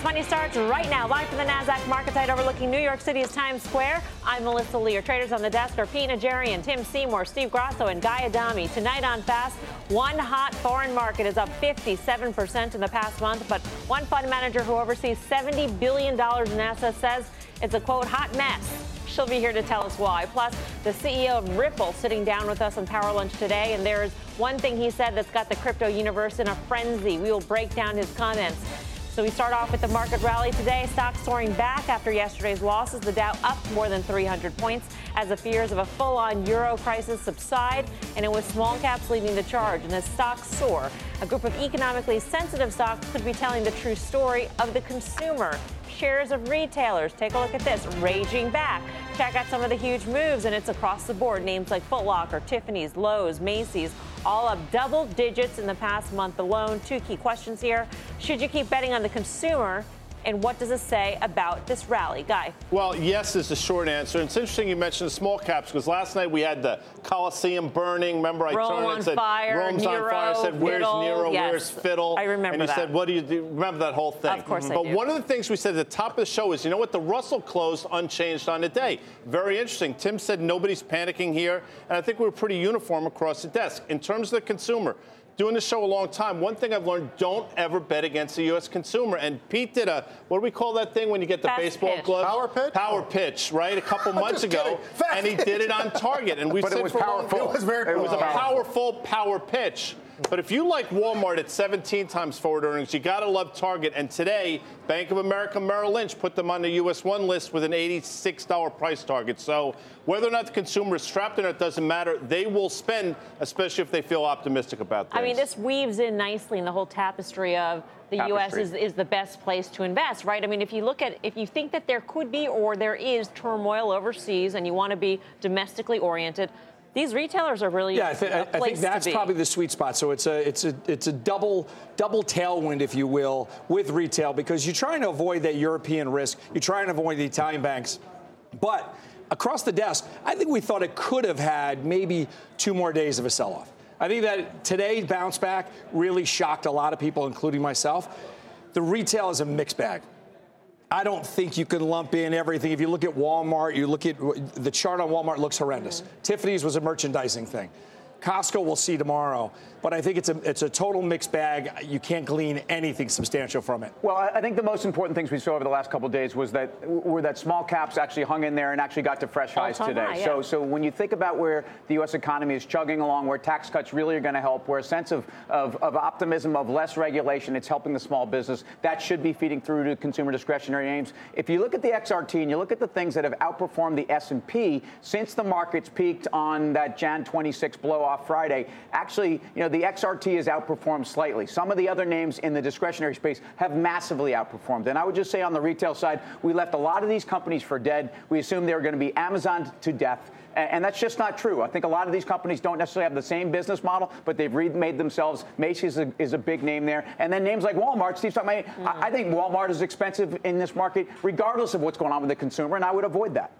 Fast Money starts right now, live from the NASDAQ market site overlooking New York City's Times Square. I'm Melissa Lee. Your traders on the desk are Pete Najarian, Tim Seymour, Steve Grasso, and Guy Adami. Tonight on Fast, one hot foreign market is up 57% in the past month, but one fund manager who oversees $70 billion in assets says it's a, quote, hot mess. She'll be here to tell us why. Plus, the CEO of Ripple sitting down with us on Power Lunch today, and there's one thing he said that's got the crypto universe in a frenzy. We will break down his comments. So we start off with the market rally today. Stocks soaring back after yesterday's losses. The Dow up more than 300 points as the fears of a full-on euro crisis subside, and it was small caps leading the charge. And as stocks soar, a group of economically sensitive stocks could be telling the true story of the consumer. Shares of retailers, take a look at this, raging back. Check out some of the huge moves, and it's across the board. Names like Foot Locker, Tiffany's, Lowe's, Macy's, all up double digits in the past month alone. Two key questions here. Should you keep betting on the consumer? And what does this say about this rally, Guy? Well, yes is the short answer. And it's interesting you mentioned the small caps because last night we had the Coliseum burning. Remember, I Rome turned and said, fire, Rome's Nero, on fire. I said, where's Fiddle? Nero? Yes. Where's Fiddle? I remember And you that. said, what do you do? Remember that whole thing. Of course I But one of the things we said at the top of the show is, you know what? The Russell closed unchanged on the day. Very interesting. Tim said nobody's panicking here. And I think we were pretty uniform across the desk. In terms of the consumer, doing the show a long time, one thing I've learned, don't ever bet against the U.S. consumer. And Pete did a, what do we call that thing when you get the Fast baseball pitch. glove? Power pitch? Power pitch, right? A couple months ago. And he did it on target. And we But it said was for a long- powerful. It was very It was a powerful. powerful power pitch. But if you like Walmart at 17 times forward earnings, you got to love Target. And today, Bank of America Merrill Lynch put them on the US 1 list with an $86 price target. So whether or not the consumer is strapped in, it doesn't matter. They will spend, especially if they feel optimistic about things. I mean, this weaves in nicely in the whole tapestry of the U.S. Is, is the best place to invest, right? I mean, if you look at, if you think that there could be or there is turmoil overseas and you want to be domestically oriented, these retailers are really Yeah, I, a I- think that's probably the sweet spot. So it's a it's a it's a double double tailwind, if you will, with retail because you're trying to avoid that European risk. You're trying to avoid the Italian banks, but across the desk, I think we thought it could have had maybe two more days of a sell-off. I think that today's bounce back really shocked a lot of people, including myself. The retail is a mixed bag. I don't think you can lump in everything. If you look at Walmart, you look at the chart on Walmart looks horrendous. Tiffany's was a merchandising thing. Costco we'll see tomorrow, but I think it's a it's a total mixed bag. You can't glean anything substantial from it. Well, I I think the most important things we saw over the last couple of days was that were that small caps actually hung in there and actually got to fresh highs All-time today. high, yeah. So, so when you think about where the U.S. economy is chugging along, where tax cuts really are going to help, where a sense of, of, of optimism of less regulation, it's helping the small business. That should be feeding through to consumer discretionary aims. If you look at the XRT and you look at the things that have outperformed the S&P since the markets peaked on that Jan 26 blow off Friday, actually, you know, the XRT has outperformed slightly. Some of the other names in the discretionary space have massively outperformed. And I would just say on the retail side, we left a lot of these companies for dead. We assumed they were going to be Amazon to death. And that's just not true. I think a lot of these companies don't necessarily have the same business model, but they've remade themselves. Macy's is a, is a big name there. And then names like Walmart. Steve's talking about, I, I think Walmart is expensive in this market, regardless of what's going on with the consumer, and I would avoid that.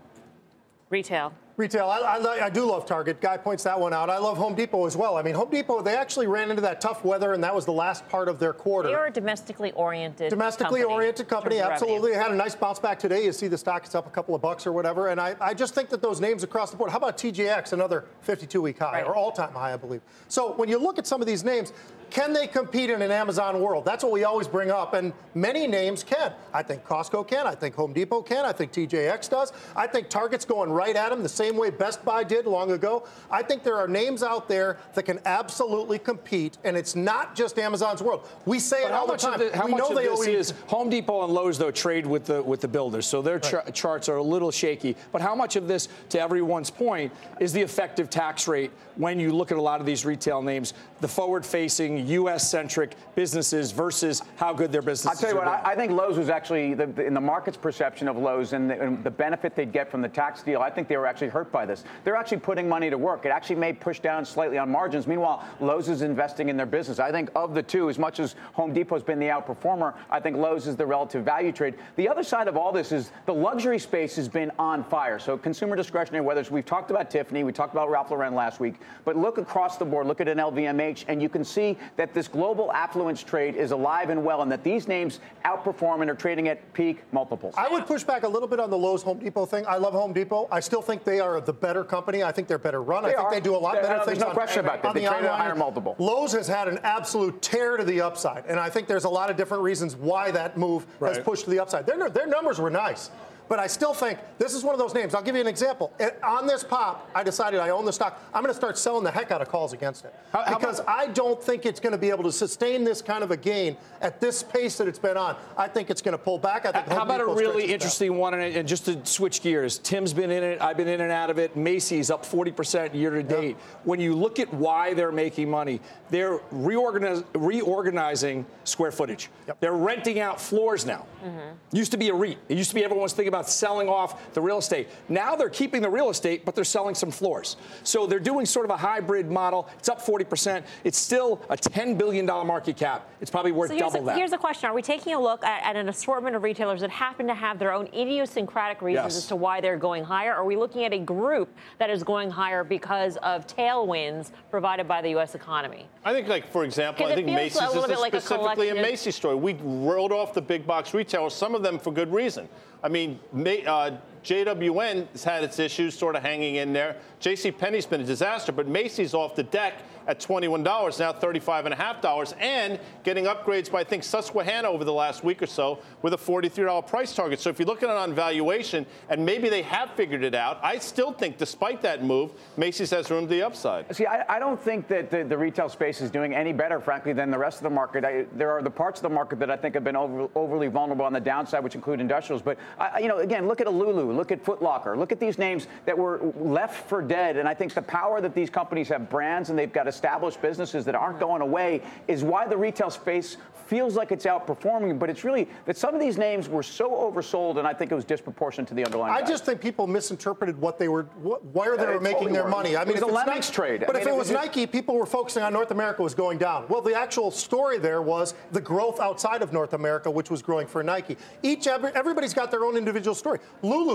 Retail. Retail, I, I, I do love Target. Guy points that one out. I love Home Depot as well. I mean, Home Depot, they actually ran into that tough weather, and that was the last part of their quarter. They are a domestically oriented domestically company oriented company, terms of revenue. absolutely. Had a nice bounce back today. You see the stock is up a couple of bucks or whatever. And I, I just think that those names across the board. How about TJX, another 52 week high Right. or all time high, I believe. So when you look at some of these names, can they compete in an Amazon world? That's what we always bring up. And many names can. I think Costco can. I think Home Depot can. I think TJX does. I think Target's going right at them the same way Best Buy did long ago. I think there are names out there that can absolutely compete. And it's not just Amazon's world. We say But it all the time. the, how we much know of they this is Home Depot and Lowe's though trade with the with the builders, so their char- charts are a little shaky. But how much of this, to everyone's point, is the effective tax rate when you look at a lot of these retail names the forward facing, US centric businesses versus how good their businesses I'll tell you what, I, I, think Lowe's was actually, the, the, in the market's perception of Lowe's and the, and the, benefit they'd get from the tax deal, I think they were actually hurt by this. They're actually putting money to work. It actually may push down slightly on margins. Meanwhile, Lowe's is investing in their business. I think of the two, as much as Home Depot's been the outperformer, I think Lowe's is the relative value trade. The other side of all this is the luxury space has been on fire. So consumer discretionary, whether we've talked about Tiffany, we talked about Ralph Lauren last week, but look across the board, look at an LVMH, and you can see that this global affluence trade is alive and well, and that these names outperform and are trading at peak multiples. I would push back a little bit on the Lowe's Home Depot thing. I love Home Depot. I still think they are the better company. I think they're better run. They I think are. they do a lot They're, better no, things. There's no on, question about that. They the trade at a higher multiple. Lowe's has had an absolute tear to the upside, and I think there's a lot of different reasons why that move Right. has pushed to the upside. Their, their numbers were nice. But I still think this is one of those names. I'll give you an example. It- on this pop, I decided I own the stock. I'm going to start selling the heck out of calls against it How- how because about- I don't think it's going to be able to sustain this kind of a gain at this pace that it's been on. I think it's going to pull back. I think How about a really interesting one? And just to switch gears, Tim's been in it. I've been in and out of it. Macy's up 40% year to date. When you look at why they're making money, they're reorganiz- reorganizing square footage. Yep. They're renting out floors now. Mm-hmm. Used to be a REIT. It used to be everyone was thinking about selling off the real estate. Now they're keeping the real estate, but they're selling some floors. So they're doing sort of a hybrid model. It's up 40%. It's still a $10 billion market cap. It's probably worth So double a, that. here's a question. Are we taking a look at, at an assortment of retailers that happen to have their own idiosyncratic reasons Yes. as to why they're going higher? Are we looking at a group that is going higher because of tailwinds provided by the U.S. economy? I think, like for example, I think Macy's a is bit a like a specifically a, collection Macy's story. We rolled off the big box retailers, some of them for good reason. I mean, uh, JWN has had its issues, sort of hanging in there. J.C. Penney's been a disaster, but Macy's off the deck at $21, now $35.5, and getting upgrades by I think Susquehanna over the last week or so with a $43 price target. So if you look at it on valuation, and maybe they have figured it out, I still think, despite that move, Macy's has room to the upside. See, I, I don't think that the, the retail space is doing any better, frankly, than the rest of the market. I, there are the parts of the market that I think have been over, overly vulnerable on the downside, which include industrials. But I, you know, again, look at a Lulu, look at Foot Locker, look at these names that were left for dead. And I think the power that these companies have brands and they've got established businesses that aren't going away is why the retail space feels like it's outperforming. But it's really that some of these names were so oversold, and I think it was disproportionate to the underlying. I value. just think people misinterpreted what they were, what, where they Yeah, were making totally their were. money. I It mean, was if a it's Lenox Nike, trade. I But mean, if it it was was Nike, people were focusing on North America was going down. Well, the actual story there was the growth outside of North America, which was growing for Nike. Each everybody's got their own individual story.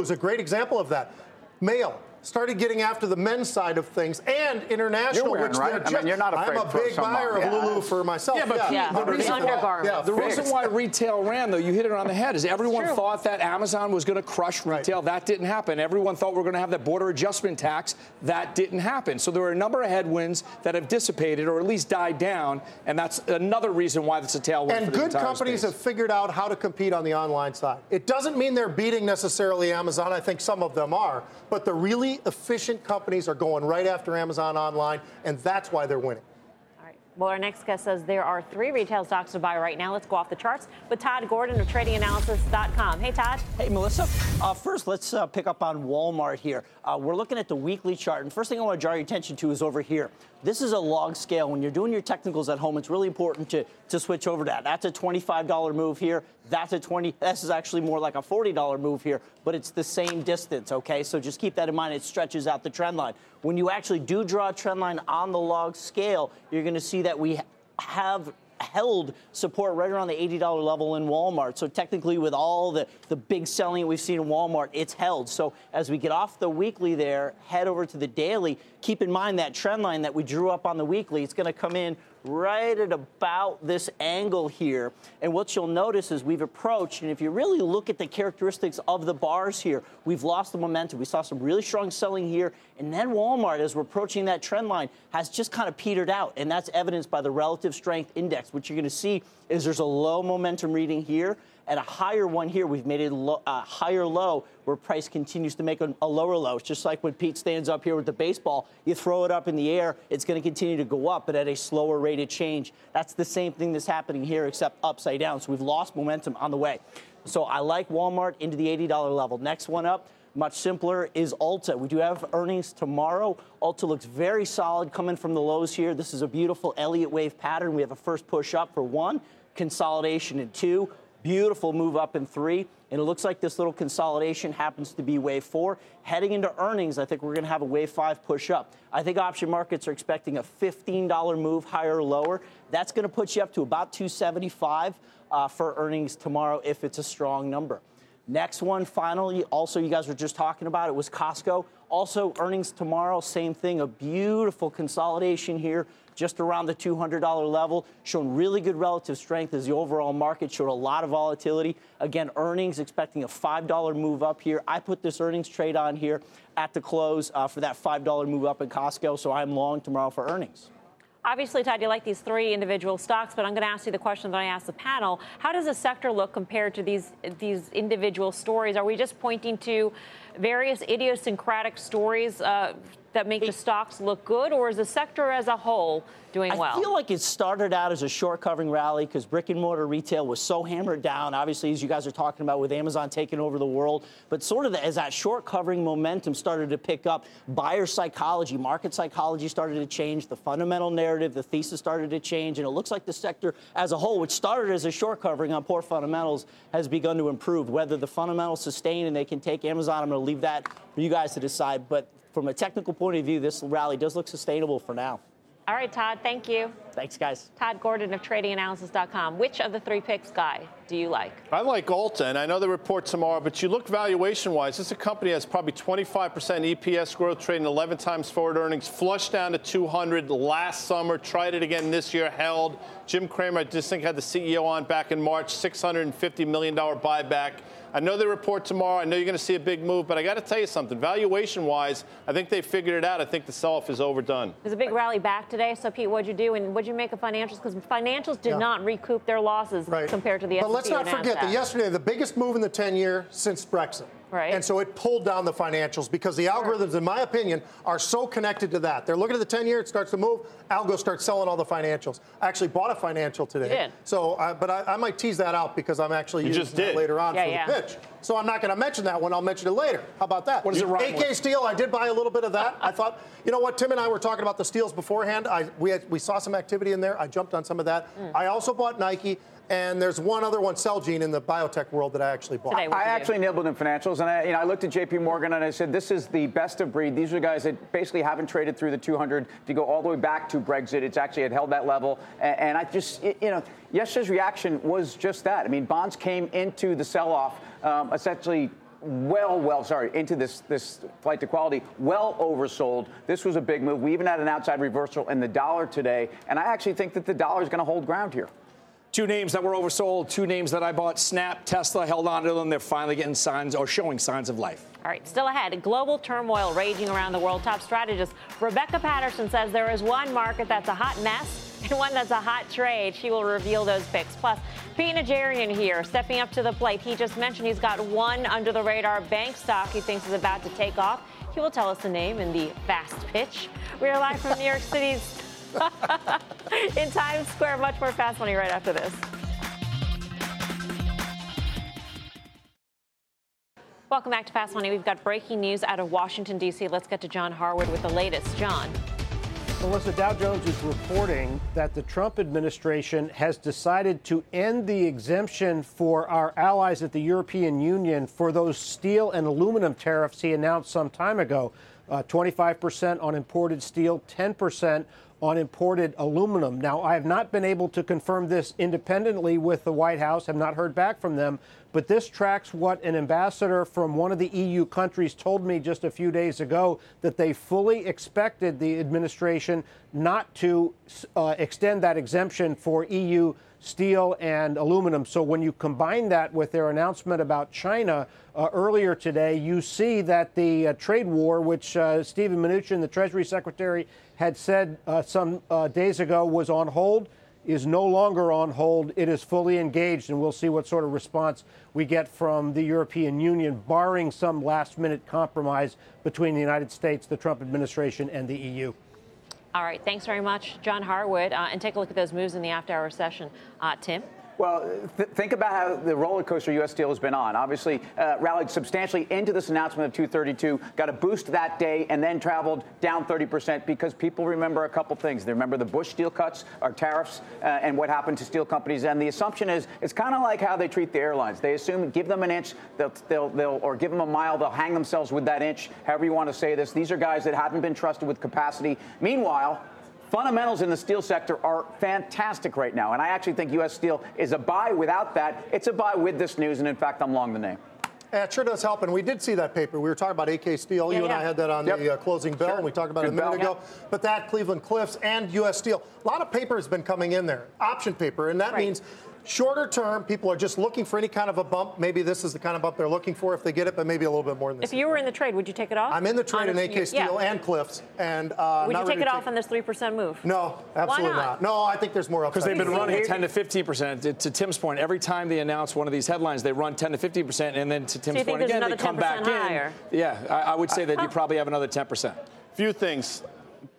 Lulu's a great example of that. Male. Started getting after the men's side of things and international, You're wearing, which right? they're I mean, you're not afraid I'm a big some on. buyer of Yeah. Lulu for myself. Yeah, but Pete, Yeah, the the reason- Yeah, The reason why retail ran, though, you hit it on the head, is everyone thought that Amazon was going to crush Right. retail. That didn't happen. Everyone thought we are going to have that border adjustment tax. That didn't happen. So there were a number of headwinds that have dissipated or at least died down, and that's another reason why it's a tailwind. And for the good companies space. have figured out how to compete on the online side. It doesn't mean they're beating necessarily Amazon. I think some of them are. But the really efficient companies are going right after Amazon online, and that's why they're winning. All right. Well, our next guest says there are three retail stocks to buy right now. Let's go off the charts with Todd Gordon of TradingAnalysis.com. Hey, Todd. Hey, Melissa. Uh, first, let's uh, pick up on Walmart here. Uh, we're looking at the weekly chart, and first thing I want to draw your attention to is over here. This is a log scale. When you're doing your technicals at home, it's really important to, to switch over to that. That's a $25 move here. That's a 20. This is actually more like a $40 move here, but it's the same distance. Okay, so just keep that in mind. It stretches out the trend line. When you actually do draw a trend line on the log scale, you're going to see that we have held support right around the $80 level in Walmart. So technically with all the, the big selling we've seen in Walmart, it's held. So as we get off the weekly there, head over to the daily, keep in mind that trend line that we drew up on the weekly, it's going to come in right at about this angle here. And what you'll notice is we've approached, and if you really look at the characteristics of the bars here, we've lost the momentum. We saw some really strong selling here, and then Walmart, as we're approaching that trend line, has just kind of petered out. And that's evidenced by the relative strength index. What you're going to see is there's a low momentum reading here and a higher one here. We've made a lo- a higher low where price continues to make a, a lower low. It's just like when Pete stands up here with the baseball, you throw it up in the air, it's going to continue to go up, but at a slower rate of change. That's the same thing that's happening here, except upside down. So we've lost momentum on the way. So I like Walmart into the $80 level. Next one up. much simpler, is Ulta. We do have earnings tomorrow. Ulta looks very solid coming from the lows here. This is a beautiful Elliott wave pattern. We have a first push up for one, consolidation in two, beautiful move up in three. And it looks like this little consolidation happens to be wave four. Heading into earnings, I think we're going to have a wave five push up. I think option markets are expecting a $15 move higher or lower. That's going to put you up to about 275 uh, for earnings tomorrow if it's a strong number. Next one, finally, also you guys were just talking about it was Costco. Also earnings tomorrow, same thing, a beautiful consolidation here just around the $200 level, showing really good relative strength as the overall market showed a lot of volatility. Again, earnings expecting a $5 move up here. I put this earnings trade on here at the close uh, for that $5 move up in Costco, so I'm long tomorrow for earnings. Obviously, Todd, you like these three individual stocks, but I'm going to ask you the question that I asked the panel. How does the sector look compared to these these individual stories? Are we just pointing to various idiosyncratic stories uh, that make the stocks look good, or is the sector as a whole doing I well? I feel like it started out as a short covering rally because brick and mortar retail was so hammered down. Obviously, as you guys are talking about with Amazon taking over the world, but sort of the, as that short covering momentum started to pick up, buyer psychology, market psychology started to change, the fundamental narrative, the thesis started to change, and it looks like the sector as a whole, which started as a short covering on poor fundamentals, has begun to improve. Whether the fundamentals sustain and they can take Amazon, I'm going to leave that for you guys to decide. But from a technical point of view, this rally does look sustainable for now. All right, Todd, thank you. Thanks, guys. Todd Gordon of tradinganalysis.com. Which of the three picks, Guy, do you like? I like Ulta, and I know they report tomorrow, but you look valuation wise, this is a company that's probably 25% EPS growth, trading 11 times forward earnings, flushed down to 200 last summer, tried it again this year, held. Jim Cramer, I just think, had the CEO on back in March, $650 million buyback. I know they report tomorrow. I know you're going to see a big move, but I got to tell you something. Valuation wise, I think they figured it out. I think the sell off is overdone. There's a big rally back today. So, Pete, what'd you do? And what'd you make of financials? Because financials did yeah. not recoup their losses right. compared to the But let's not forget that yesterday, the biggest move in the 10 year since Brexit. Right. And so it pulled down the financials because the algorithms, in my opinion, are so connected to that. They're looking at the 10 year, it starts to move, algo starts selling all the financials. I actually bought a financial today. You did. So, uh, but I, I, might tease that out because I'm actually you using it later on yeah, for yeah. the pitch. So I'm not going to mention that one. I'll mention it later. How about that? What is it right AK with? Steel, I did buy a little bit of that. I thought, you know what, Tim and I were talking about the steels beforehand. I, we, had, we saw some activity in there. I jumped on some of that. Mm. I also bought Nike. And there's one other one, Celgene, in the biotech world that I actually bought. Today, I actually nibbled in financials, and I, you know, I looked at J.P. Morgan and I said, "This is the best of breed. These are guys that basically haven't traded through the 200. If you go all the way back to Brexit, it's actually had held that level. And, and I just, you know, yesterday's reaction was just that. I mean, bonds came into the sell-off um, essentially well, well, sorry, into this this flight to quality, well oversold. This was a big move. We even had an outside reversal in the dollar today, and I actually think that the dollar is going to hold ground here. Two names that were oversold, two names that I bought. Snap, Tesla held on to them. They're finally getting signs or showing signs of life. All right, still ahead. Global turmoil raging around the world. Top strategist Rebecca Patterson says there is one market that's a hot mess and one that's a hot trade. She will reveal those picks. Plus, Pete Najarian here, stepping up to the plate. He just mentioned he's got one under the radar bank stock he thinks is about to take off. He will tell us the name in the fast pitch. We are live from New York City's in Times Square. Much more fast money right after this. Welcome back to Fast Money. We've got breaking news out of Washington, D.C. Let's get to John Harwood with the latest. John. Melissa, Dow Jones is reporting that the Trump administration has decided to end the exemption for our allies at the European Union for those steel and aluminum tariffs he announced some time ago. Uh, 25% on imported steel, 10% on imported aluminum. Now, I have not been able to confirm this independently with the White House, have not heard back from them, but this tracks what an ambassador from one of the EU countries told me just a few days ago that they fully expected the administration not to uh, extend that exemption for EU steel and aluminum. So when you combine that with their announcement about China uh, earlier today, you see that the uh, trade war, which uh, Steven Mnuchin, the Treasury Secretary, had said uh, some uh, days ago was on hold is no longer on hold. It is fully engaged, and we'll see what sort of response we get from the European Union, barring some last minute compromise between the United States, the Trump administration, and the EU. All right, thanks very much, John Harwood. Uh, and take a look at those moves in the after hour session. Uh, Tim? Well, th- think about how the roller coaster U.S. Steel has been on. Obviously, uh, rallied substantially into this announcement of 232, got a boost that day, and then traveled down 30% because people remember a couple things. They remember the Bush steel cuts, our tariffs, uh, and what happened to steel companies. And the assumption is it's kind of like how they treat the airlines. They assume give them an inch, they'll, they'll, they'll, or give them a mile, they'll hang themselves with that inch. However you want to say this. These are guys that haven't been trusted with capacity. Meanwhile, Fundamentals in the steel sector are fantastic right now. And I actually think U.S. Steel is a buy without that. It's a buy with this news. And in fact, I'm long the name. Yeah, it sure does help. And we did see that paper. We were talking about AK Steel. Yeah, you and. I had that on Yep. the uh, closing bell, Sure. and we talked about Good it a minute bell. ago. But that, Cleveland Cliffs, and U.S. Steel. A lot of paper has been coming in there, option paper. And that Right. means shorter term, people are just looking for any kind of a bump. Maybe this is the kind of bump they're looking for if they get it, but maybe a little bit more than this. If you were in the trade, would you take it off? I'm in the trade in Honest- AK Steel yeah. and Cliffs. And uh, Would not you take it to off on this 3% move? No, absolutely not? No, I think there's more upside. Because they've been running here- 10 to 15 percent. To, to Tim's point, every time they announce one of these headlines, they run 10 to 15 percent, and then to Tim's you think point again, they come back higher? in. Yeah, I, I would say that you probably have another 10 percent. Few things.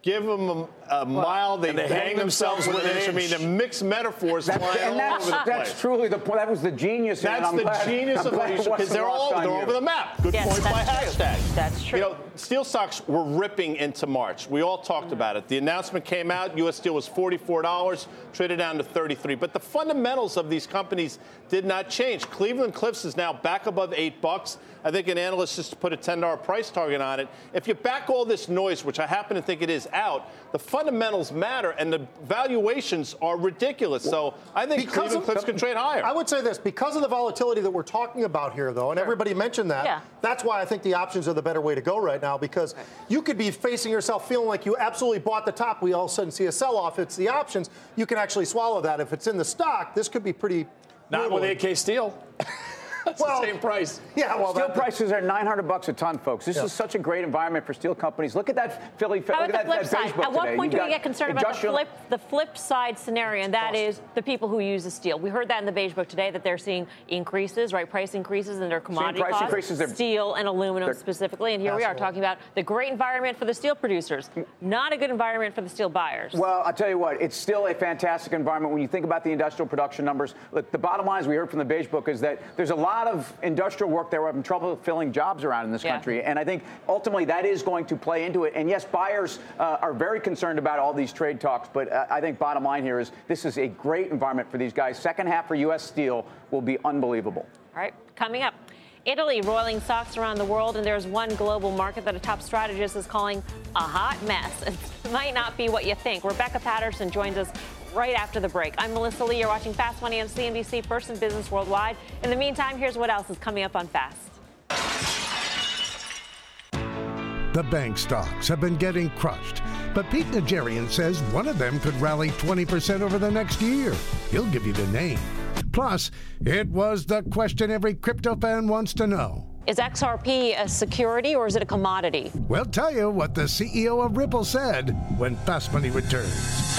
Give them a, Uh, a mile, they, they hang, hang themselves with an inch. I mean, the mixed metaphors That- flying and all that's, over the place. that's truly the point. That was the genius. That's the glad- genius I'm of glad it it because they're all they're over the map. Good Yes, point by that's true. hashtag. That's true. You know, steel stocks were ripping into March. We all talked about it. The announcement came out. U.S. Steel was forty-four dollars, traded down to thirty-three. But the fundamentals of these companies did not change. Cleveland Cliffs is now back above eight bucks. I think an analyst just put a ten dollar price target on it. If you back all this noise, which I happen to think it is, out, the fundamentals matter and the valuations are ridiculous. So I think Cleveland of- Cliffs could trade higher. I would say this because of the volatility that we're talking about here, though, and everybody mentioned that. Yeah. That's why I think the options are the better way to go right now because you could be facing yourself feeling like you absolutely bought the top. We all of a sudden see a sell off. It's the options. You can actually swallow that. If it's in the stock, this could be pretty. Not with brutal. AK Steel. That's Well, the same price. Yeah, well, Steel that, prices are 900 bucks a ton, folks. This Yeah. is such a great environment for steel companies. Look at that Philly. How look at the that, flip that side? book At what today. point You've do we get concerned about the flip, the flip side scenario, and that is the people who use the steel? We heard that in the beige book today that they're seeing increases, right? Price increases in their commodity price costs, increases, they're- steel and aluminum they're- specifically. And here we are talking about the great environment for the steel producers, not a good environment for the steel buyers. Well, I'll tell you what, it's still a fantastic environment when you think about the industrial production numbers. Look, the bottom line, as we heard from the Beige Book, is that there's a lot of industrial work that we're having trouble filling jobs around in this Yeah. country. And I think ultimately that is going to play into it. And yes, buyers uh, are very concerned about all these trade talks, but uh, I think bottom line here is this is a great environment for these guys. Second half for U.S. Steel will be unbelievable. All right, coming up. Italy roiling stocks around the world, and there's one global market that a top strategist is calling a hot mess. It might not be what you think. Rebecca Patterson joins us right after the break. I'm Melissa Lee. You're watching Fast Money on CNBC, First in Business Worldwide. In the meantime, here's what else is coming up on Fast. The bank stocks have been getting crushed, but Pete Najarian says one of them could rally 20% over the next year. He'll give you the name. Plus, it was the question every crypto fan wants to know. Is XRP a security or is it a commodity? We'll tell you what the CEO of Ripple said when Fast Money returns.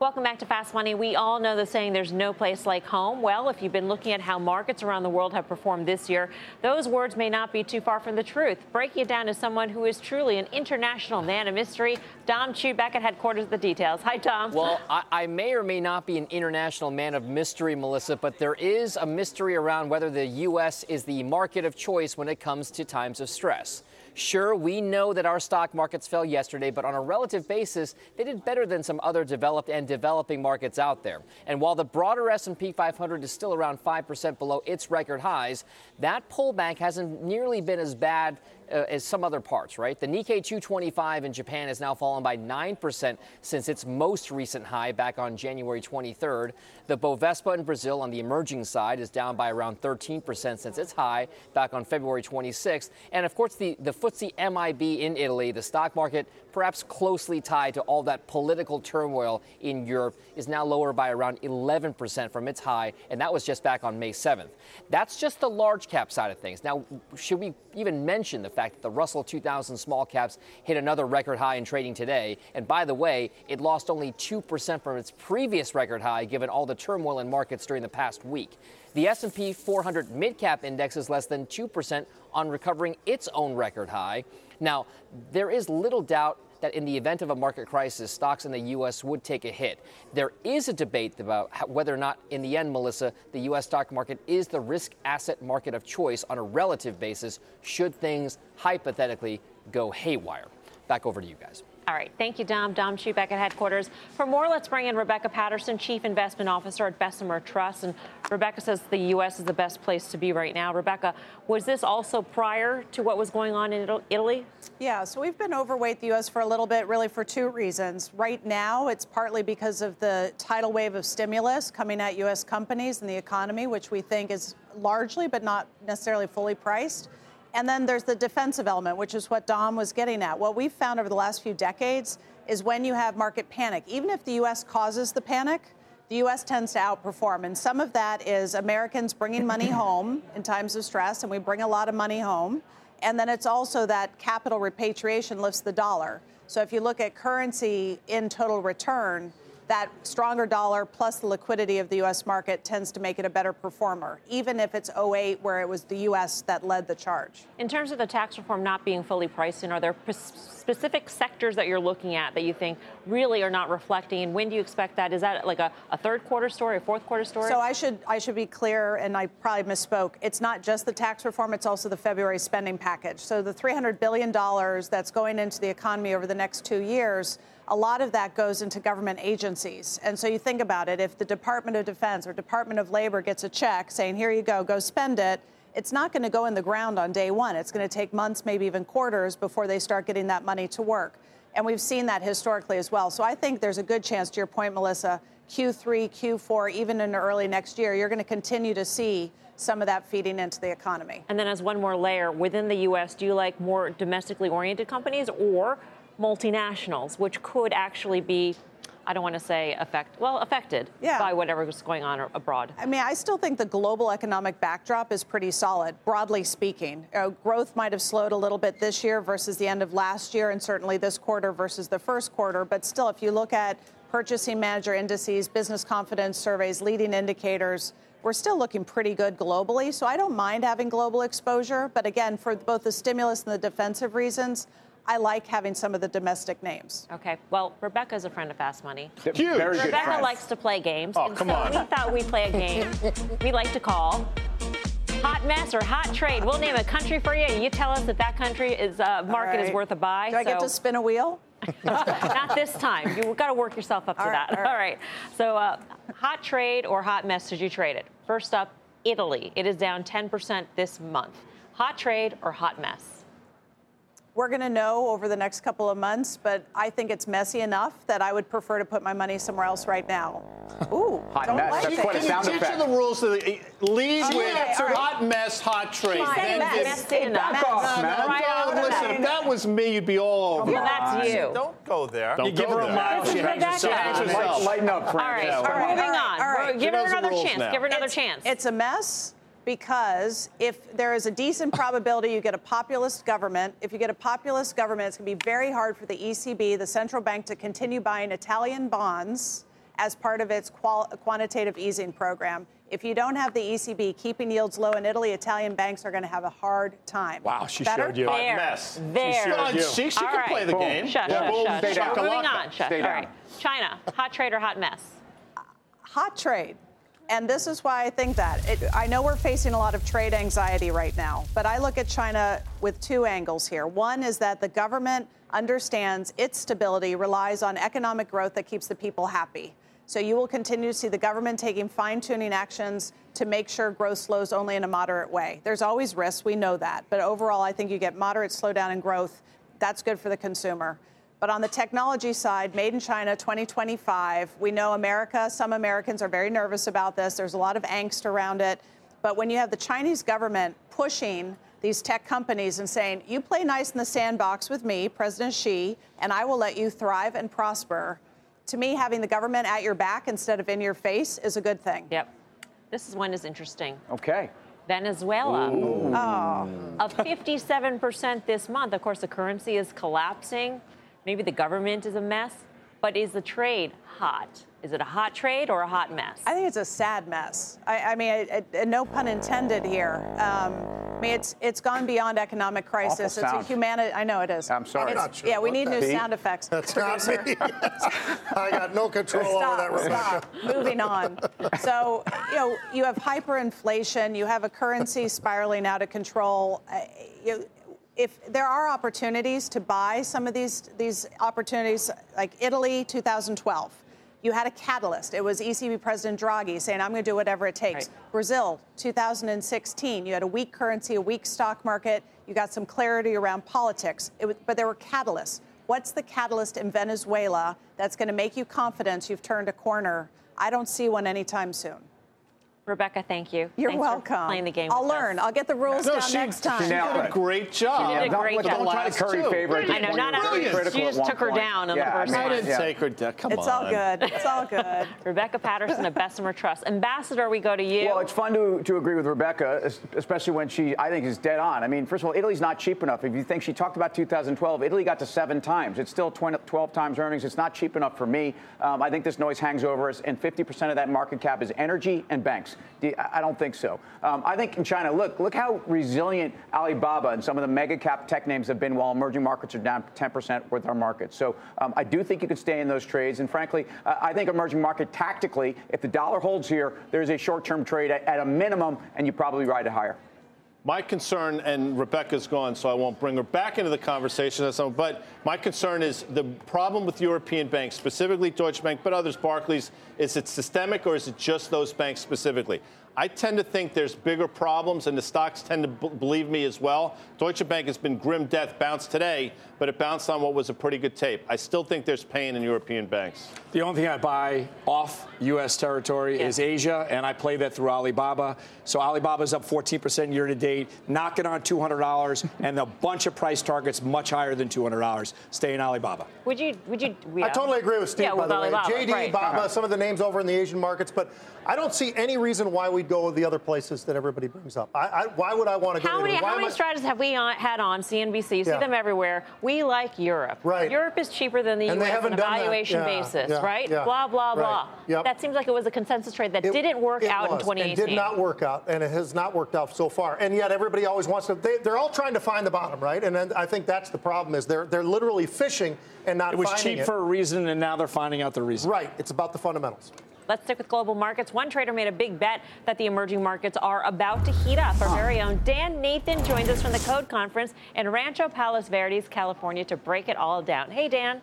Welcome back to Fast Money. We all know the saying, there's no place like home. Well, if you've been looking at how markets around the world have performed this year, those words may not be too far from the truth. Breaking it down to someone who is truly an international man of mystery. Dom Chu back at headquarters with the details. Hi, Dom. Well, I, I may or may not be an international man of mystery, Melissa, but there is a mystery around whether the U.S. is the market of choice when it comes to times of stress. Sure, we know that our stock markets fell yesterday, but on a relative basis, they did better than some other developed and developing markets out there. And while the broader S&P 500 is still around 5% below its record highs, that pullback hasn't nearly been as bad uh, as some other parts, right? The Nikkei 225 in Japan has now fallen by 9% since its most recent high back on January 23rd. The Bovespa in Brazil on the emerging side is down by around 13% since its high back on February 26th. And of course, the, the FTSE MIB in Italy, the stock market perhaps closely tied to all that political turmoil in Europe, is now lower by around 11% from its high, and that was just back on May 7th. That's just the large cap side of things. Now, should we even mention the fact that the Russell 2000 small caps hit another record high in trading today? And by the way, it lost only 2% from its previous record high given all the turmoil in markets during the past week. The S&P 400 mid-cap index is less than 2% on recovering its own record high. Now, there is little doubt that in the event of a market crisis, stocks in the U.S. would take a hit. There is a debate about whether or not, in the end, Melissa, the U.S. stock market is the risk asset market of choice on a relative basis should things hypothetically go haywire. Back over to you guys. All right. Thank you, Dom. Dom Chu back at headquarters. For more, let's bring in Rebecca Patterson, Chief Investment Officer at Bessemer Trust. And Rebecca says the U.S. is the best place to be right now. Rebecca, was this also prior to what was going on in Italy? Yeah, so we've been overweight the U.S. for a little bit, really for two reasons. Right now, it's partly because of the tidal wave of stimulus coming at U.S. companies and the economy, which we think is largely, but not necessarily fully priced. And then there's the defensive element, which is what Dom was getting at. What we've found over the last few decades is when you have market panic, even if the U.S. causes the panic, the U.S. tends to outperform. And some of that is Americans bringing money home in times of stress, and we bring a lot of money home. And then it's also that capital repatriation lifts the dollar. So if you look at currency in total return, that stronger dollar plus the liquidity of the U.S. market tends to make it a better performer, even if it's 08, where it was the U.S. that led the charge. In terms of the tax reform not being fully priced in, are there specific sectors that you're looking at that you think really are not reflecting? And when do you expect that? Is that like a, a third quarter story, a fourth quarter story? So I should I should be clear, and I probably misspoke. It's not just the tax reform; it's also the February spending package. So the 300 billion dollars that's going into the economy over the next two years a lot of that goes into government agencies. And so you think about it if the Department of Defense or Department of Labor gets a check saying, here you go, go spend it, it's not going to go in the ground on day one. It's going to take months, maybe even quarters, before they start getting that money to work. And we've seen that historically as well. So I think there's a good chance, to your point, Melissa, Q3, Q4, even in early next year, you're going to continue to see some of that feeding into the economy. And then, as one more layer, within the U.S., do you like more domestically oriented companies or multinationals, which could actually be I don't want to say affect well affected yeah. by whatever's going on abroad. I mean, I still think the global economic backdrop is pretty solid, broadly speaking. Uh, growth might have slowed a little bit this year versus the end of last year, and certainly this quarter versus the first quarter. But still, if you look at purchasing manager indices, business confidence surveys, leading indicators. We're still looking pretty good globally, so I don't mind having global exposure. But again, for both the stimulus and the defensive reasons, I like having some of the domestic names. Okay. Well, Rebecca's a friend of Fast Money. Huge. Very Rebecca likes to play games. Oh, come so on. We thought we'd play a game we like to call Hot mess or hot trade. We'll name a country for you, and you tell us if that country is uh, market right. is worth a buy. Do I get to spin a wheel? Not this time. You've got to work yourself up to all that. Right, all, right. all right. So, uh, hot trade or hot mess? Did you trade it? First up, Italy. It is down 10% this month. Hot trade or hot mess? We're going to know over the next couple of months, but I think it's messy enough that I would prefer to put my money somewhere else right now. Ooh, hot don't mess. Like That's it. quite a sound Can you effect. teach the rules to the lead with right. hot mess, hot trade. Then mess. Messy enough. Back off, no, man. No, right no, listen, if that was me, you'd be all over. Well, that's you. Don't go there. Don't you give her a mile, she hangs herself. Lighten up, Frank. All right, yeah. all right. moving on. All right. Give her another chance. Give her another chance. It's a mess because if there is a decent probability you get a populist government, if you get a populist government, it's going to be very hard for the ECB, the central bank, to continue buying Italian bonds as part of its qual- quantitative easing program. If you don't have the ECB keeping yields low in Italy, Italian banks are going to have a hard time. Wow, she Better? showed you. There. mess. There. She, showed you. she, she All can right. play the Boom. game. Shut, yeah. shut, Boom, shut. Shut. Moving on. Shut. Stay All down. right. China, hot trade or hot mess? Hot trade. And this is why I think that. It, I know we're facing a lot of trade anxiety right now, but I look at China with two angles here. One is that the government understands its stability relies on economic growth that keeps the people happy. So you will continue to see the government taking fine tuning actions to make sure growth slows only in a moderate way. There's always risks, we know that. But overall, I think you get moderate slowdown in growth. That's good for the consumer. But on the technology side, made in China 2025, we know America, some Americans are very nervous about this. There's a lot of angst around it. But when you have the Chinese government pushing these tech companies and saying, you play nice in the sandbox with me, President Xi, and I will let you thrive and prosper, to me, having the government at your back instead of in your face is a good thing. Yep. This one is interesting. Okay. Venezuela. Oh. Up 57% this month. Of course, the currency is collapsing. Maybe the government is a mess, but is the trade hot? Is it a hot trade or a hot mess? I think it's a sad mess. I, I mean, I, I, no pun intended here. Um, I mean, it's it's gone beyond economic crisis. Awful it's sound. a humanity. I know it is. I'm sorry. It's- I'm not sure yeah, we need new is. sound effects. That's not me. I got no control over that. Stop, Rebecca. stop. Moving on. So, you know, you have hyperinflation, you have a currency spiraling out of control. Uh, you, if there are opportunities to buy some of these these opportunities, like Italy, 2012, you had a catalyst. It was ECB President Draghi saying, "I'm going to do whatever it takes." Right. Brazil, 2016, you had a weak currency, a weak stock market. You got some clarity around politics, it was, but there were catalysts. What's the catalyst in Venezuela that's going to make you confident you've turned a corner? I don't see one anytime soon. Rebecca, thank you. You're Thanks for welcome. playing the game. I'll with us. learn. I'll get the rules No, down she- next she time. did nailed a great job. She did a Don't- great don't job. try to curry Two. favor. I know, point. not You were critical she just one took her point. down on the Yeah, first I mean, I one. didn't yeah. take her down. Come It's on. all good. It's all good. Rebecca Patterson of Bessemer Trust. Ambassador, we go to you. Well, it's fun to, to agree with Rebecca, especially when she, I think, is dead on. I mean, first of all, Italy's not cheap enough. If you think she talked about 2012, Italy got to seven times. It's still 20, 12 times earnings. It's not cheap enough for me. Um, I think this noise hangs over us, and 50% of that market cap is energy and banks. Do you- I don't think so. Um, I think in China, look, look how resilient Alibaba and some of the mega cap tech names have been while emerging markets are down 10% with our markets. So um, I do think you could stay in those trades. And frankly, uh, I think emerging market tactically, if the dollar holds here, there's a short-term trade at, at a minimum, and you probably ride it higher. My concern, and Rebecca's gone, so I won't bring her back into the conversation. But my concern is the problem with European banks, specifically Deutsche Bank, but others, Barclays, is it systemic or is it just those banks specifically? I tend to think there's bigger problems, and the stocks tend to b- believe me as well. Deutsche Bank has been grim death, bounced today, but it bounced on what was a pretty good tape. I still think there's pain in European banks. The only thing I buy off U.S. territory is Asia, and I play that through Alibaba. So Alibaba's up 14% year to date, knocking on $200, and a bunch of price targets much higher than $200. Stay in Alibaba. would you? Would you? I totally agree with Steve, Yeah, by with the way. Alibaba, JD, right. Baba, uh-huh. some of the names over in the Asian markets, but I don't see any reason why we'd go with the other places that everybody brings up. I, I, why would I want to go How many, Why how many I- strategists have we on, had on CNBC? You see Yeah. them everywhere. We like Europe. Right. Europe is cheaper than the And U.S. on a valuation Yeah, basis, yeah, right? yeah. Blah, blah, Right. blah. Yep. That seems like it was a consensus trade that It- didn't work it out in 2018. It did not work out, and it has not worked out so far. And yet everybody always wants to. They, they're all trying to find the bottom, right? And then I think that's the problem is they're they're literally fishing and not It was finding cheap it. for a reason, and now they're finding out the reason. Right. It's about the fundamentals. Let's stick with global markets. One trader made a big bet that the emerging markets are about to heat up. Our very own Dan Nathan joins us from the Code Conference in Rancho Palos Verdes, California, to break it all down. Hey, Dan.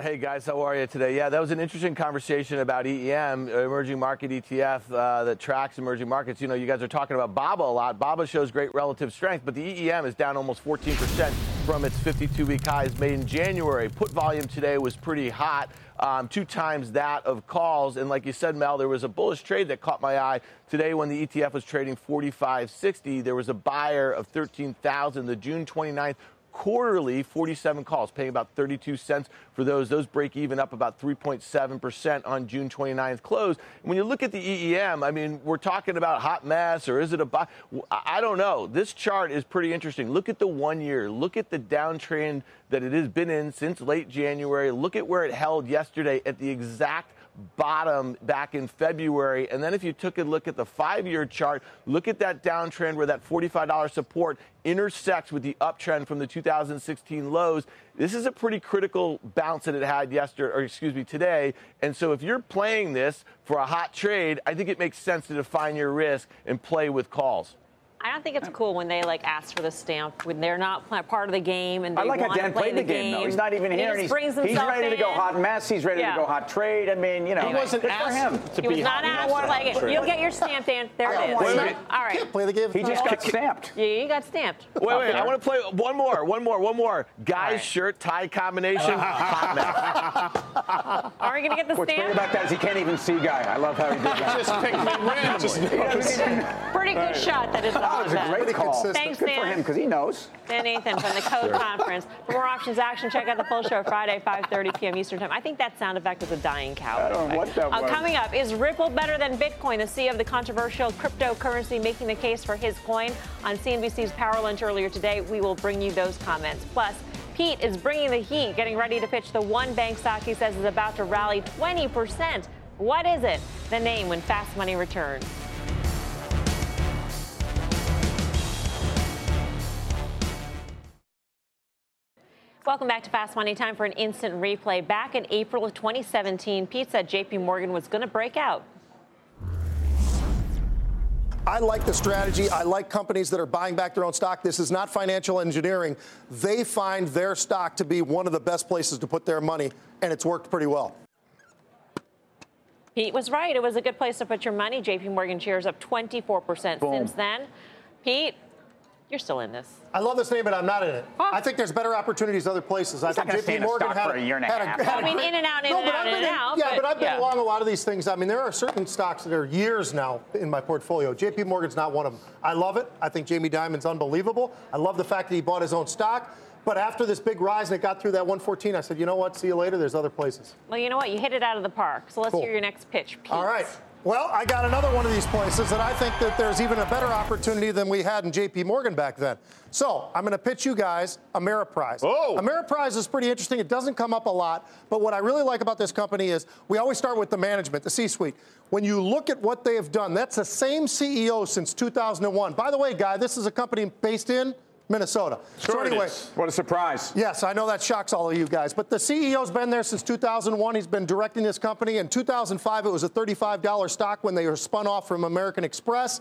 Hey guys, how are you today? Yeah, that was an interesting conversation about EEM, emerging market ETF uh, that tracks emerging markets. You know, you guys are talking about BABA a lot. BABA shows great relative strength, but the EEM is down almost 14% from its 52-week highs made in January. Put volume today was pretty hot. Um, two times that of calls. And like you said, Mel, there was a bullish trade that caught my eye today when the ETF was trading 45.60. There was a buyer of 13,000, the June 29th quarterly 47 calls, paying about 32 cents for those. Those break even up about 3.7% on June 29th close. When you look at the EEM, I mean, we're talking about hot mess or is it a buy? I don't know. This chart is pretty interesting. Look at the one year. Look at the downtrend that it has been in since late January. Look at where it held yesterday at the exact bottom back in February. And then if you took a look at the five year chart, look at that downtrend where that $45 support intersects with the uptrend from the 2016 lows. This is a pretty critical bounce that it had yesterday, or excuse me, today. And so if you're playing this for a hot trade, I think it makes sense to define your risk and play with calls. I don't think it's cool when they like ask for the stamp when they're not part of the game and they I like how want to Dan play played the game, though. He's not even And here. He and just he's, he's himself ready to go in. hot mess. He's ready Yeah. to go hot trade. I mean, you know, He wasn't good for asked him. to He was be not hot asked to play it. You'll get your stamp, Dan. There I it don't is. want Wait, wait. All right. Can't play the game. He just got stamped. Yeah, you got stamped. Wait, wait, I want to play one more, one more, one more. Guy's shirt tie combination, hot mess. Are we going to get the What's great stamp? about that is he can't even see guy. I love how he did that. Just pick me randomly. He doesn't even- Pretty good shot that it's Not it was a great call. consistent. Thanks, Good for him because he knows. Dan Nathan from the Code Conference. For more options action, check out the full show Friday, 5:30 p.m. Eastern Time. I think that sound effect was a dying cow. I don't know what that Uh, was. coming up, is Ripple better than Bitcoin? The CEO of the controversial cryptocurrency making the case for his coin on CNBC's Power Lunch earlier today. We will bring you those comments. Plus. Pete is bringing the heat, getting ready to pitch the one bank stock he says is about to rally 20%. What is it? The name when Fast Money returns. Welcome back to Fast Money. Time for an instant replay. Back in April of 2017, Pete said JP Morgan was going to break out. I like the strategy. I like companies that are buying back their own stock. This is not financial engineering. They find their stock to be one of the best places to put their money, and it's worked pretty well. Pete was right. It was a good place to put your money. JP Morgan shares up 24% Boom. since then. Pete, you're still in this. I love this name, but I'm not in it. Huh? I think there's better opportunities other places. He's I think JP Morgan had for a year and a half. A, I mean, in and out, in no, and out, in and out. Yeah, but, but I've been yeah. along a lot of these things. I mean, there are certain stocks that are years now in my portfolio. JP Morgan's not one of them. I love it. I think Jamie Dimon's unbelievable. I love the fact that he bought his own stock. But after this big rise and it got through that 114, I said, you know what? See you later. There's other places. Well, you know what? You hit it out of the park. So let's cool. hear your next pitch. Pete. All right. Well, I got another one of these places, and I think that there's even a better opportunity than we had in JP Morgan back then. So I'm going to pitch you guys Ameriprise. Oh. Ameriprise is pretty interesting. It doesn't come up a lot, but what I really like about this company is we always start with the management, the C-suite. When you look at what they have done, that's the same CEO since 2001. By the way, guy, this is a company based in Minnesota. Sure so anyway, what a surprise. Yes, I know that shocks all of you guys. But the CEO's been there since 2001. He's been directing this company. In 2005, it was a $35 stock when they were spun off from American Express.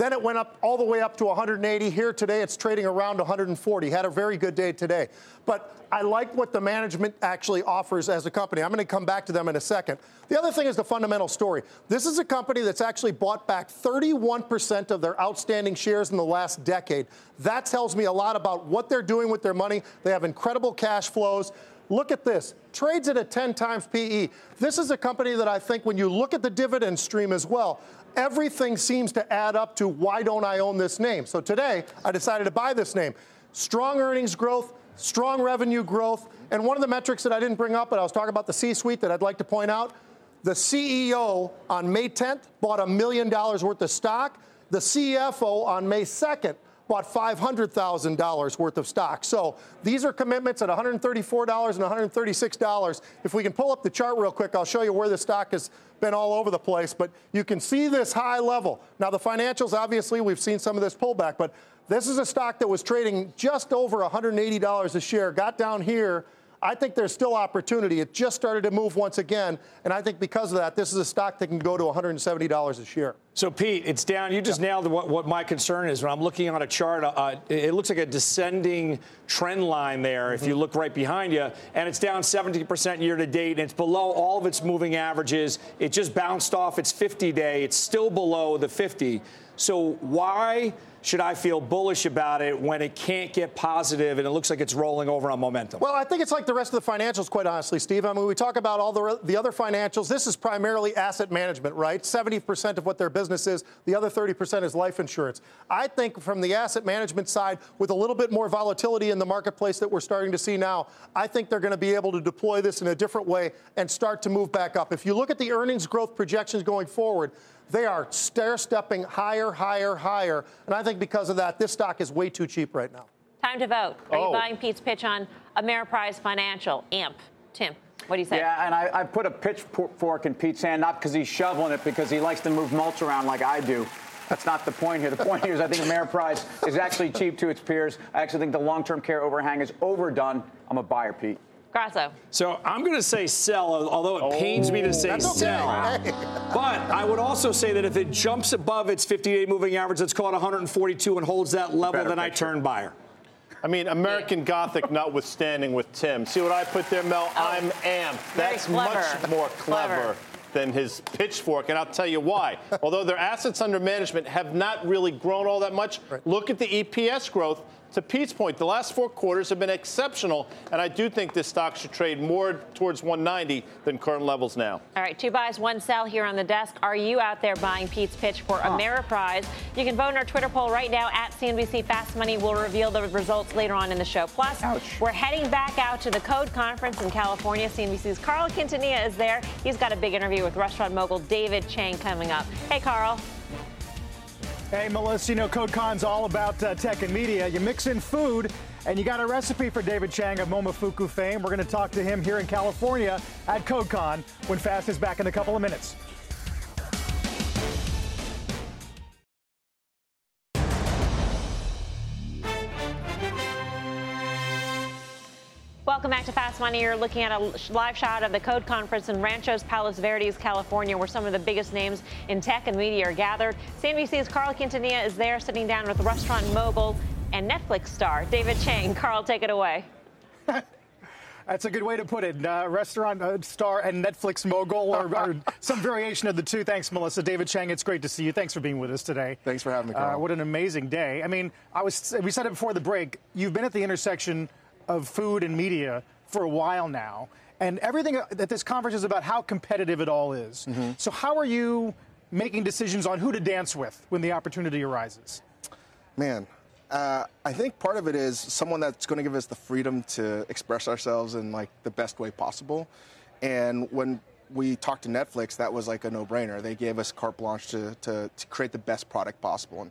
Then it went up all the way up to 180. Here today, it's trading around 140. Had a very good day today. But I like what the management actually offers as a company. I'm going to come back to them in a second. The other thing is the fundamental story. This is a company that's actually bought back 31% of their outstanding shares in the last decade. That tells me a lot about what they're doing with their money. They have incredible cash flows. Look at this. Trades at a 10 times PE. This is a company that I think when you look at the dividend stream as well, everything seems to add up to why don't I own this name? So today, I decided to buy this name. Strong earnings growth, strong revenue growth, and one of the metrics that I didn't bring up, but I was talking about the C suite that I'd like to point out. The CEO on May 10th bought a million dollars worth of stock. The CFO on May 2nd bought $500,000 worth of stock. So these are commitments at $134 and $136. If we can pull up the chart real quick, I'll show you where the stock has been all over the place. But you can see this high level. Now, the financials, obviously, we've seen some of this pullback, but this is a stock that was trading just over $180 a share, got down here I think there's still opportunity. It just started to move once again, and I think because of that, this is a stock that can go to $170 a share. So, Pete, it's down. You just yeah. nailed what, what, my concern is. When I'm looking on a chart, uh, it looks like a descending trend line there. Mm-hmm. If you mm-hmm. look right behind you, and it's down 70% year to date, and it's below all of its moving averages. It just bounced off its 50 day. It's still below the 50. So, why? Should I feel bullish about it when it can't get positive and it looks like it's rolling over on momentum? Well, I think it's like the rest of the financials, quite honestly, Steve. I mean, we talk about all the, the other financials. This is primarily asset management, right? 70% of what their business is, the other 30% is life insurance. I think from the asset management side, with a little bit more volatility in the marketplace that we're starting to see now, I think they're going to be able to deploy this in a different way and start to move back up. If you look at the earnings growth projections going forward, they are stair stepping higher, higher, higher. And I think because of that, this stock is way too cheap right now. Time to vote. Are oh. you buying Pete's pitch on Ameriprise Financial, AMP? Tim. What do you say? Yeah, and I, I put a pitchfork in Pete's hand, not because he's shoveling it, because he likes to move mulch around like I do. That's not the point here. The point here is I think Ameriprise is actually cheap to its peers. I actually think the long-term care overhang is overdone. I'm a buyer, Pete. Grasso. So I'm going to say sell, although it oh, pains me to oh, say sell. but I would also say that if it jumps above its 50-day moving average, let's call it 142, and holds that level, Better then picture. I turn buyer. I mean, American Gothic notwithstanding with Tim. See what I put there, Mel? Oh, I'm amped. That's much more clever. clever than his pitchfork, and I'll tell you why. Although their assets under management have not really grown all that much, right. look at the EPS growth to Pete's point, the last four quarters have been exceptional, and I do think this stock should trade more towards 190 than current levels now. All right, two buys, one sell here on the desk. Are you out there buying Pete's pitch for huh. Ameriprise? You can vote in our Twitter poll right now at CNBC Fast Money. We'll reveal the results later on in the show. Plus, Ouch. we're heading back out to the Code Conference in California. CNBC's Carl Quintanilla is there. He's got a big interview with restaurant mogul David Chang coming up. Hey, Carl. Hey, Melissa, you know, CodeCon's all about uh, tech and media. You mix in food, and you got a recipe for David Chang of Momofuku fame. We're going to talk to him here in California at CodeCon when Fast is back in a couple of minutes. Welcome back to Fast Money. You're looking at a live shot of the Code Conference in Ranchos Palos Verdes, California, where some of the biggest names in tech and media are gathered. CNBC's Carl Quintanilla is there sitting down with restaurant mogul and Netflix star David Chang. Carl, take it away. That's a good way to put it. Uh, restaurant uh, star and Netflix mogul, or, or, some variation of the two. Thanks, Melissa. David Chang, it's great to see you. Thanks for being with us today. Thanks for having me, Carl. Uh, what an amazing day. I mean, I was. We said it before the break. You've been at the intersection of food and media for a while now, and everything that this conference is about how competitive it all is. Mm-hmm. So, how are you making decisions on who to dance with when the opportunity arises? Man, uh, I think part of it is someone that's going to give us the freedom to express ourselves in like the best way possible. And when we talked to Netflix, that was like a no-brainer. They gave us carte blanche to, to, to create the best product possible. And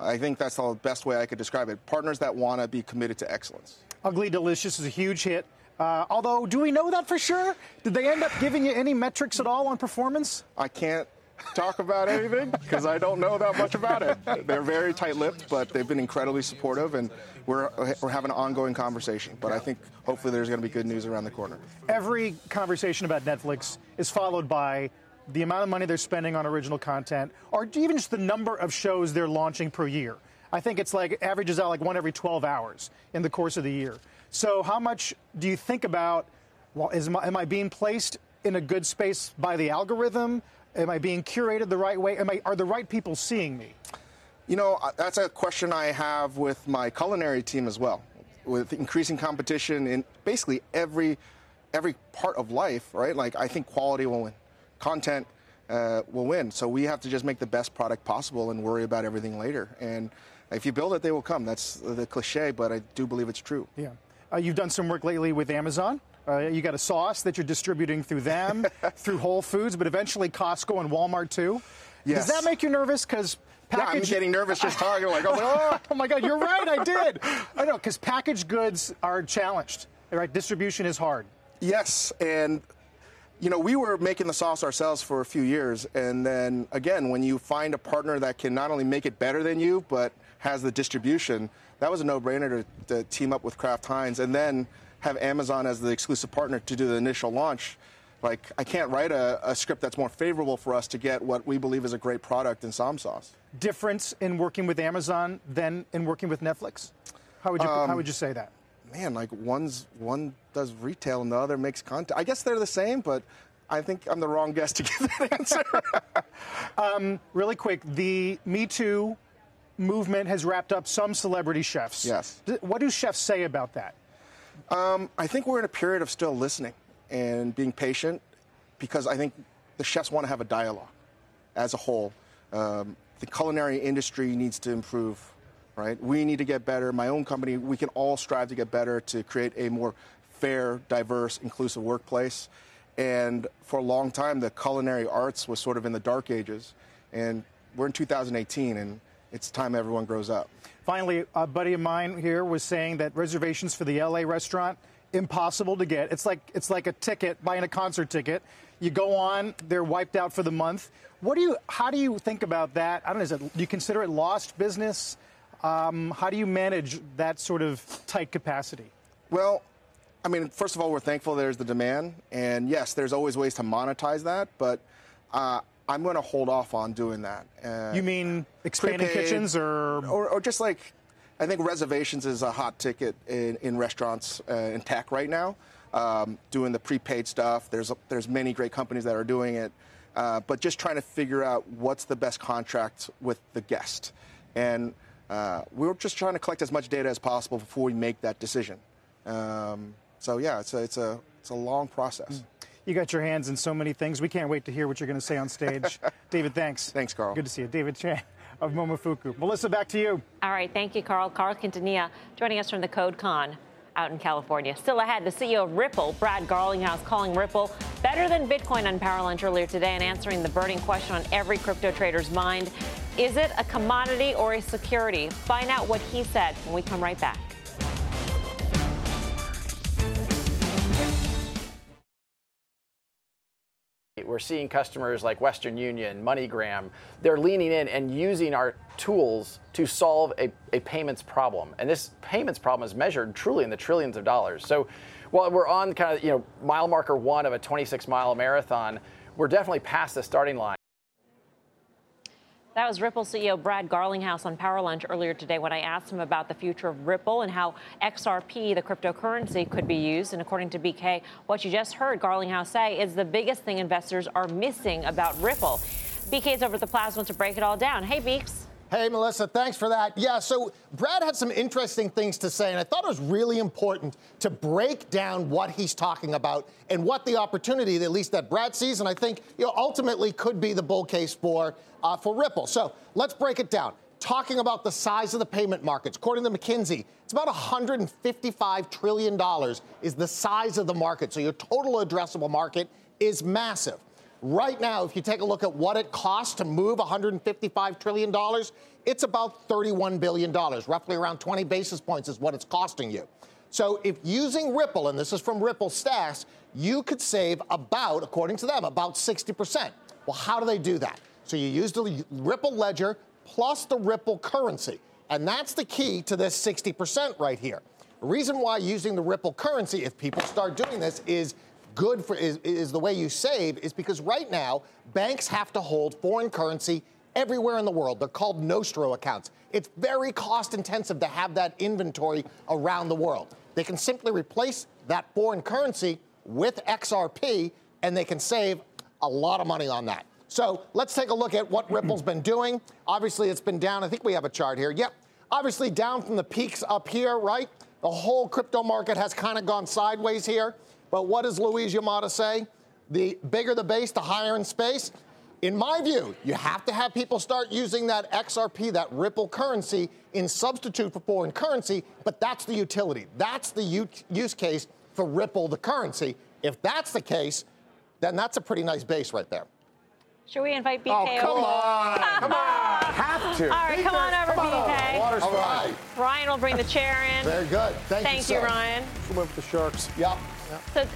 I think that's the best way I could describe it. Partners that want to be committed to excellence. Ugly Delicious is a huge hit. Uh, although, do we know that for sure? Did they end up giving you any metrics at all on performance? I can't talk about anything because I don't know that much about it. They're very tight-lipped, but they've been incredibly supportive, and we're we're having an ongoing conversation. But I think hopefully there's going to be good news around the corner. Every conversation about Netflix is followed by the amount of money they're spending on original content, or even just the number of shows they're launching per year. I think it's like averages out like one every 12 hours in the course of the year. So how much do you think about? Well, is am I being placed in a good space by the algorithm? Am I being curated the right way? Am I, are the right people seeing me? You know, uh, that's a question I have with my culinary team as well. With increasing competition in basically every every part of life, right? Like I think quality will win, content uh, will win. So we have to just make the best product possible and worry about everything later. And if you build it, they will come. That's the cliche, but I do believe it's true. Yeah. Uh, you've done some work lately with Amazon. Uh, you got a sauce that you're distributing through them, through Whole Foods, but eventually Costco and Walmart too. Yes. Does that make you nervous? Because package. Yeah, I'm getting nervous just talking. Like, oh, oh, oh my God, you're right. I did. I know because packaged goods are challenged. Right, distribution is hard. Yes, and you know, we were making the sauce ourselves for a few years, and then again, when you find a partner that can not only make it better than you, but has the distribution, that was a no-brainer to, to team up with Kraft Heinz, and then have Amazon as the exclusive partner to do the initial launch. Like, I can't write a, a script that's more favorable for us to get what we believe is a great product in Ssäm Sauce. Difference in working with Amazon than in working with Netflix? How would you, um, how would you say that? Man, like one's one does retail and the other makes content. I guess they're the same, but I think I'm the wrong guest to give that answer. um, really quick, the Me Too movement has wrapped up some celebrity chefs. Yes. What do chefs say about that? Um, I think we're in a period of still listening and being patient because I think the chefs want to have a dialogue as a whole. Um, the culinary industry needs to improve, right? We need to get better. My own company, we can all strive to get better to create a more fair, diverse, inclusive workplace. And for a long time, the culinary arts was sort of in the dark ages. And we're in 2018, and it's time everyone grows up. Finally, a buddy of mine here was saying that reservations for the LA restaurant impossible to get. It's like it's like a ticket, buying a concert ticket. You go on, they're wiped out for the month. What do you? How do you think about that? I don't know. Is it, do you consider it lost business? Um, how do you manage that sort of tight capacity? Well, I mean, first of all, we're thankful there's the demand, and yes, there's always ways to monetize that, but. Uh, I'm going to hold off on doing that. Uh, you mean expanding prepaid, kitchens or? or? or? just like, I think reservations is a hot ticket in, in restaurants uh, in tech right now. Um, doing the prepaid stuff. There's, there's many great companies that are doing it. Uh, but just trying to figure out what's the best contract with the guest. And uh, we're just trying to collect as much data as possible before we make that decision. Um, so yeah, it's a, it's a, it's a long process. Mm. You got your hands in so many things. We can't wait to hear what you're going to say on stage. David, thanks. Thanks, Carl. Good to see you. David Chang of Momofuku. Melissa, back to you. All right. Thank you, Carl. Carl Quintanilla joining us from the Code Con out in California. Still ahead, the CEO of Ripple, Brad Garlinghouse, calling Ripple better than Bitcoin on Power Lunch earlier today and answering the burning question on every crypto trader's mind. Is it a commodity or a security? Find out what he said when we come right back. We're seeing customers like Western Union, MoneyGram, they're leaning in and using our tools to solve a, a payments problem. And this payments problem is measured truly in the trillions of dollars. So while we're on kind of you know mile marker one of a 26 mile marathon. We're definitely past the starting line. That was Ripple CEO Brad Garlinghouse on Power Lunch earlier today when I asked him about the future of Ripple and how XRP, the cryptocurrency, could be used. And according to BK, what you just heard Garlinghouse say is the biggest thing investors are missing about Ripple. BK's over at the Plasma to break it all down. Hey, Beeks. Hey, Melissa, thanks for that. Yeah, so Brad had some interesting things to say, and I thought it was really important to break down what he's talking about and what the opportunity, at least that Brad sees, and I think you know, ultimately could be the bull case for, uh, for Ripple. So let's break it down. Talking about the size of the payment markets, according to McKinsey, it's about $155 trillion is the size of the market. So your total addressable market is massive. Right now, if you take a look at what it costs to move $155 trillion, it's about $31 billion. Roughly around 20 basis points is what it's costing you. So if using Ripple, and this is from Ripple Stats, you could save about, according to them, about 60%. Well, how do they do that? So you use the Ripple ledger plus the Ripple currency. And that's the key to this 60% right here. The reason why using the Ripple currency, if people start doing this, is good for is, is the way you save is because right now banks have to hold foreign currency everywhere in the world. They're called Nostro accounts. It's very cost intensive to have that inventory around the world. They can simply replace that foreign currency with XRP and they can save a lot of money on that. So let's take a look at what Ripple's been doing. Obviously, it's been down. I think we have a chart here. Yep. Obviously, down from the peaks up here, right? The whole crypto market has kind of gone sideways here. But what does Louise Yamada say? The bigger the base, the higher in space. In my view, you have to have people start using that XRP, that Ripple currency, in substitute for foreign currency, but that's the utility. That's the use case for Ripple, the currency. If that's the case, then that's a pretty nice base right there. Should we invite BK? Oh, come on. come on. Have to. All right, come on over, come BK. On. Water's All right. Ryan will bring the chair in. Very good. Thank, you. Thank you, you, Ryan. Swim with the sharks. Yep. Yep. So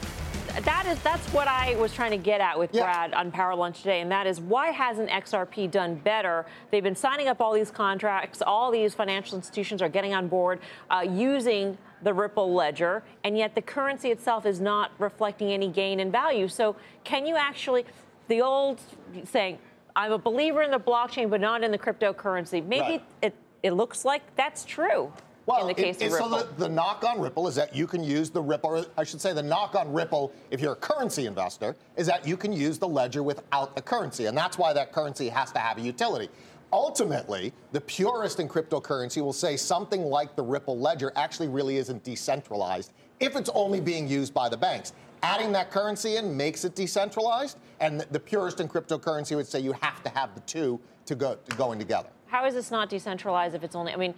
that is that's what I was trying to get at with. Brad on Power Lunch today, and that is why hasn't XRP done better? They've been signing up all these contracts, all these financial institutions are getting on board uh, using the Ripple ledger, and yet the currency itself is not reflecting any gain in value. So can you actually, the old saying, I'm a believer in the blockchain, but not in the cryptocurrency. Maybe right. it, it looks like that's true. Well, in the case it, of Ripple. So the, the, knock on Ripple is that you can use the Ripple, or I should say the knock on Ripple, if you're a currency investor, is that you can use the ledger without the currency. And that's why that currency has to have a utility. Ultimately, the purist in cryptocurrency will say something like the Ripple ledger actually really isn't decentralized if it's only being used by the banks. Adding that currency in makes it decentralized, and the purist in cryptocurrency would say you have to have the two to go to going together. How is this not decentralized if it's only? I mean,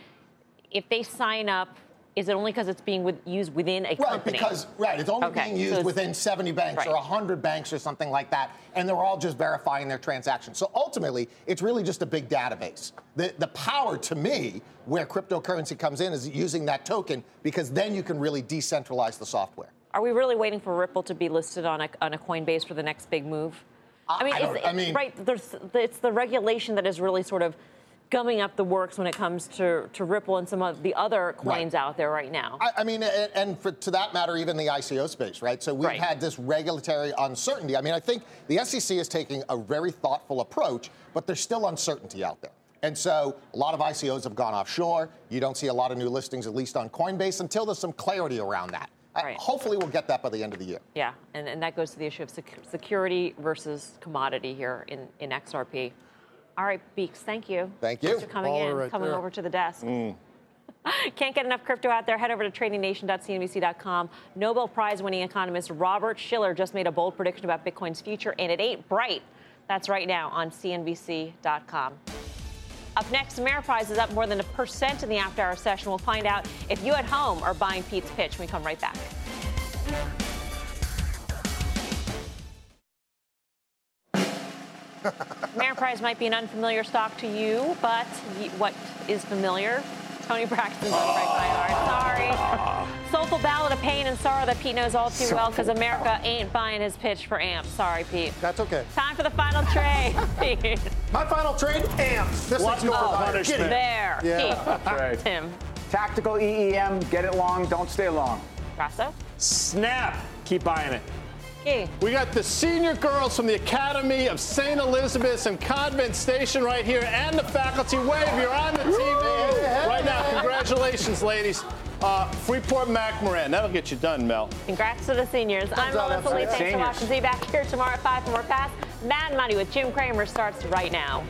if they sign up, is it only because it's being with, used within a right, company? Right, because right, it's only okay. being used so within 70 banks right. or 100 banks or something like that, and they're all just verifying their transactions. So ultimately, it's really just a big database. The the power to me, where cryptocurrency comes in, is using that token because then you can really decentralize the software. Are we really waiting for Ripple to be listed on a, on a Coinbase for the next big move? I, I mean, I, I mean, right? it's the regulation that is really sort of gumming up the works when it comes to, to Ripple and some of the other coins right. out there right now. I, I mean, and, and for, to that matter, even the ICO space, right? So we've right. had this regulatory uncertainty. I mean, I think the SEC is taking a very thoughtful approach, but there's still uncertainty out there. And so a lot of ICOs have gone offshore. You don't see a lot of new listings, at least on Coinbase, until there's some clarity around that. Uh, right. hopefully, we'll get that by the end of the year. Yeah, and, and that goes to the issue of sec- security versus commodity here in, in XRP. All right, Beeks, thank you. Thank you. Thanks for coming All in, right coming there. over to the desk. Mm. Can't get enough crypto out there. Head over to tradingnation.cnbc.com. Nobel Prize winning economist Robert Shiller just made a bold prediction about Bitcoin's future, and it ain't bright. That's right now on CNBC.com. Up next, Ameriprise is up more than a percent in the after hour session. We'll find out if you at home are buying Pete's pitch we come right back. Ameriprise might be an unfamiliar stock to you, but what is familiar? Toni Braxton's on break my heart. Sorry. Soulful ballad of pain and sorrow that Pete knows all too well because America ain't buying his pitch for AMP. Sorry, Pete. That's okay. Time for the final trade. My final trade, AMP. This What's is your oh, punishment. There. Yeah. Pete. Tim. Tactical EEM, get it long, don't stay long. Grasso. Snap. Keep buying it. Key. We got the senior girls from the Academy of St. Elizabeth's and Convent Station right here, and the faculty wave. You're on the TV right now. Congratulations, ladies. Uh, Freeport McMoran. That'll get you done, Mel. Congrats to the seniors. I'm Melissa Lee. Thanks for watching. See you back here tomorrow at 5 for more Fast Mad Money with Jim Cramer starts right now.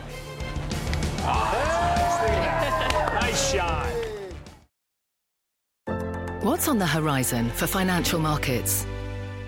nice shot. What's on the horizon for financial markets?